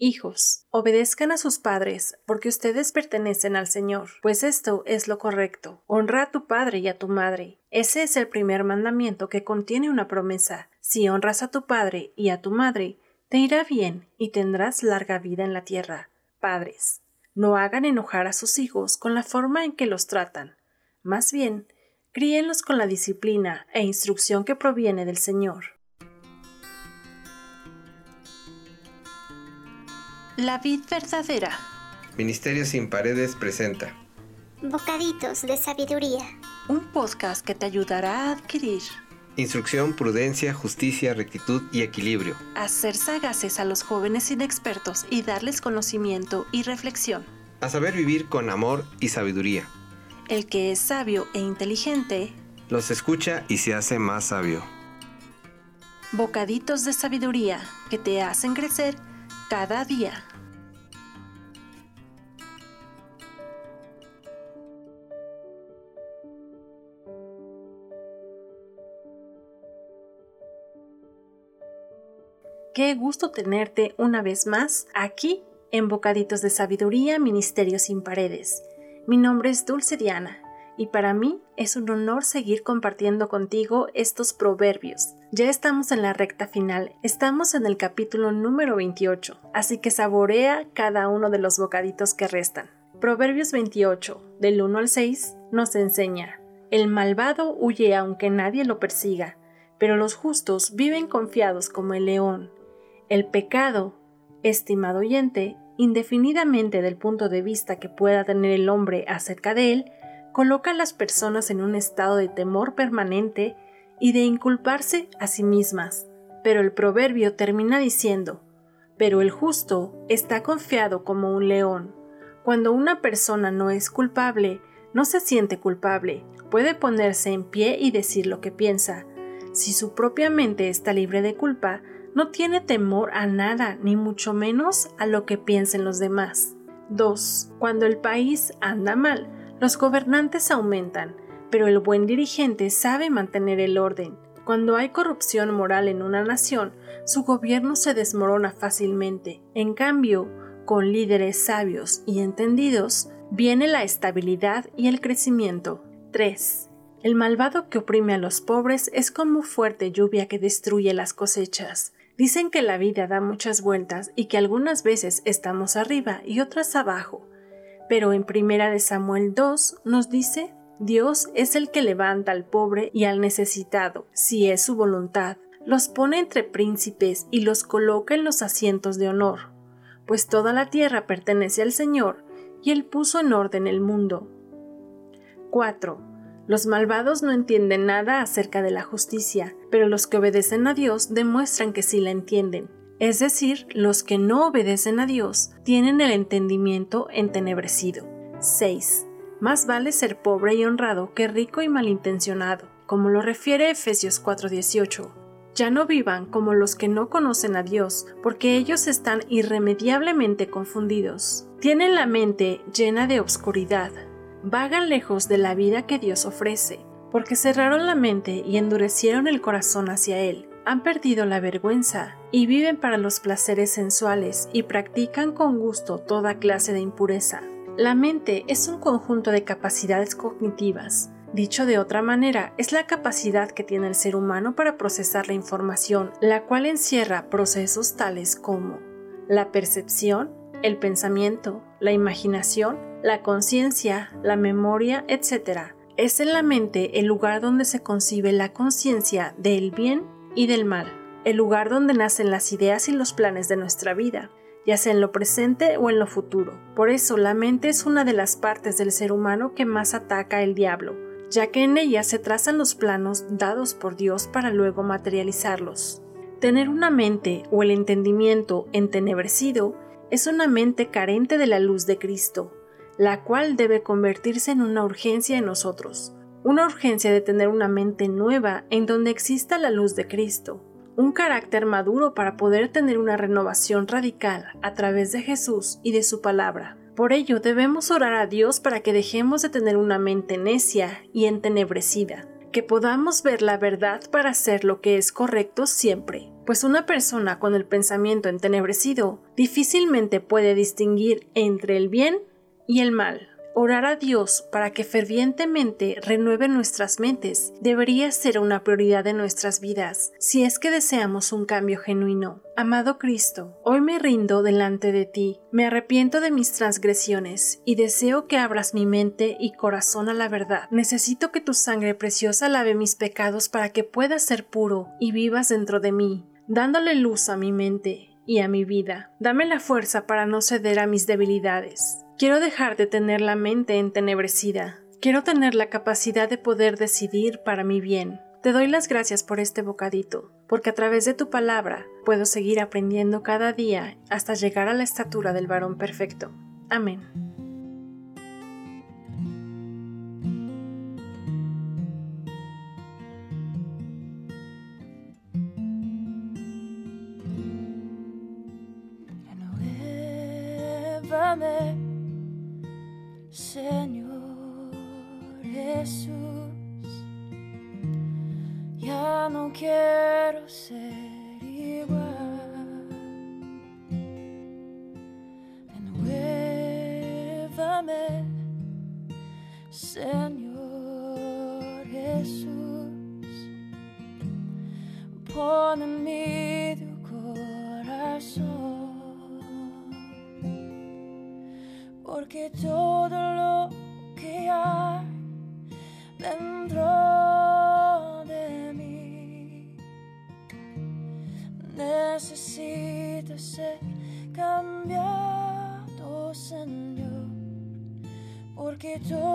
Hijos, obedezcan a sus padres, porque ustedes pertenecen al Señor, pues esto es lo correcto. Honra a tu padre y a tu madre. Ese es el primer mandamiento que contiene una promesa. Si honras a tu padre y a tu madre, te irá bien y tendrás larga vida en la tierra. Padres, no hagan enojar a sus hijos con la forma en que los tratan. Más bien, críenlos con la disciplina e instrucción que proviene del Señor. La vid verdadera. Ministerio sin paredes presenta. Bocaditos de sabiduría. Un podcast que te ayudará a adquirir. Instrucción, prudencia, justicia, rectitud y equilibrio. A ser sagaces a los jóvenes inexpertos y darles conocimiento y reflexión. A saber vivir con amor y sabiduría. El que es sabio e inteligente. Los escucha y se hace más sabio. Bocaditos de sabiduría que te hacen crecer cada día. Qué gusto tenerte una vez más aquí en Bocaditos de Sabiduría, Ministerio sin Paredes. Mi nombre es Dulce Diana y para mí es un honor seguir compartiendo contigo estos proverbios. Ya estamos en la recta final, estamos en el capítulo número 28, así que saborea cada uno de los bocaditos que restan. Proverbios 28, del 1 al 6, nos enseña, El malvado huye aunque nadie lo persiga, pero los justos viven confiados como el león. El pecado, estimado oyente, indefinidamente del punto de vista que pueda tener el hombre acerca de él, coloca a las personas en un estado de temor permanente y de inculparse a sí mismas. Pero el proverbio termina diciendo, pero el justo está confiado como un león. Cuando una persona no es culpable, no se siente culpable, puede ponerse en pie y decir lo que piensa. Si su propia mente está libre de culpa, no tiene temor a nada, ni mucho menos a lo que piensen los demás. 2. Cuando el país anda mal, los gobernantes aumentan, pero el buen dirigente sabe mantener el orden. Cuando hay corrupción moral en una nación, su gobierno se desmorona fácilmente. En cambio, con líderes sabios y entendidos, viene la estabilidad y el crecimiento. 3. El malvado que oprime a los pobres es como fuerte lluvia que destruye las cosechas. Dicen que la vida da muchas vueltas y que algunas veces estamos arriba y otras abajo. Pero en Primera de Samuel 2 nos dice, Dios es el que levanta al pobre y al necesitado, si es su voluntad. Los pone entre príncipes y los coloca en los asientos de honor. Pues toda la tierra pertenece al Señor, y Él puso en orden el mundo. 4. Los malvados no entienden nada acerca de la justicia, pero los que obedecen a Dios demuestran que sí la entienden. Es decir, los que no obedecen a Dios tienen el entendimiento entenebrecido. 6. Más vale ser pobre y honrado que rico y malintencionado, como lo refiere Efesios 4:18. Ya no vivan como los que no conocen a Dios, porque ellos están irremediablemente confundidos. Tienen la mente llena de obscuridad, vagan lejos de la vida que Dios ofrece, porque cerraron la mente y endurecieron el corazón hacia Él. Han perdido la vergüenza y viven para los placeres sensuales y practican con gusto toda clase de impureza. La mente es un conjunto de capacidades cognitivas. Dicho de otra manera, es la capacidad que tiene el ser humano para procesar la información, la cual encierra procesos tales como la percepción, el pensamiento, la imaginación, la conciencia, la memoria, etc. Es en la mente el lugar donde se concibe la conciencia del bien y del mal, el lugar donde nacen las ideas y los planes de nuestra vida, ya sea en lo presente o en lo futuro. Por eso la mente es una de las partes del ser humano que más ataca el diablo, ya que en ella se trazan los planos dados por Dios para luego materializarlos. Tener una mente o el entendimiento entenebrecido es una mente carente de la luz de Cristo, la cual debe convertirse en una urgencia en nosotros, una urgencia de tener una mente nueva en donde exista la luz de Cristo, un carácter maduro para poder tener una renovación radical a través de Jesús y de su palabra. Por ello debemos orar a Dios para que dejemos de tener una mente necia y entenebrecida, que podamos ver la verdad para hacer lo que es correcto siempre, pues una persona con el pensamiento entenebrecido difícilmente puede distinguir entre el bien y el mal. Orar a Dios para que fervientemente renueve nuestras mentes debería ser una prioridad de nuestras vidas si es que deseamos un cambio genuino. Amado Cristo, hoy me rindo delante de ti, me arrepiento de mis transgresiones y deseo que abras mi mente y corazón a la verdad. Necesito que tu sangre preciosa lave mis pecados para que pueda ser puro y vivas dentro de mí, dándole luz a mi mente y a mi vida. Dame la fuerza para no ceder a mis debilidades. Quiero dejar de tener la mente entenebrecida. Quiero tener la capacidad de poder decidir para mi bien. Te doy las gracias por este bocadito, porque a través de tu palabra puedo seguir aprendiendo cada día hasta llegar a la estatura del varón perfecto. Amén. Señor Jesús, ya no quiero ser igual. Renuévame, Señor Jesús, pon en mí tu corazón. Porque todo lo que hay dentro de mí necesita ser cambiado, Señor, porque todo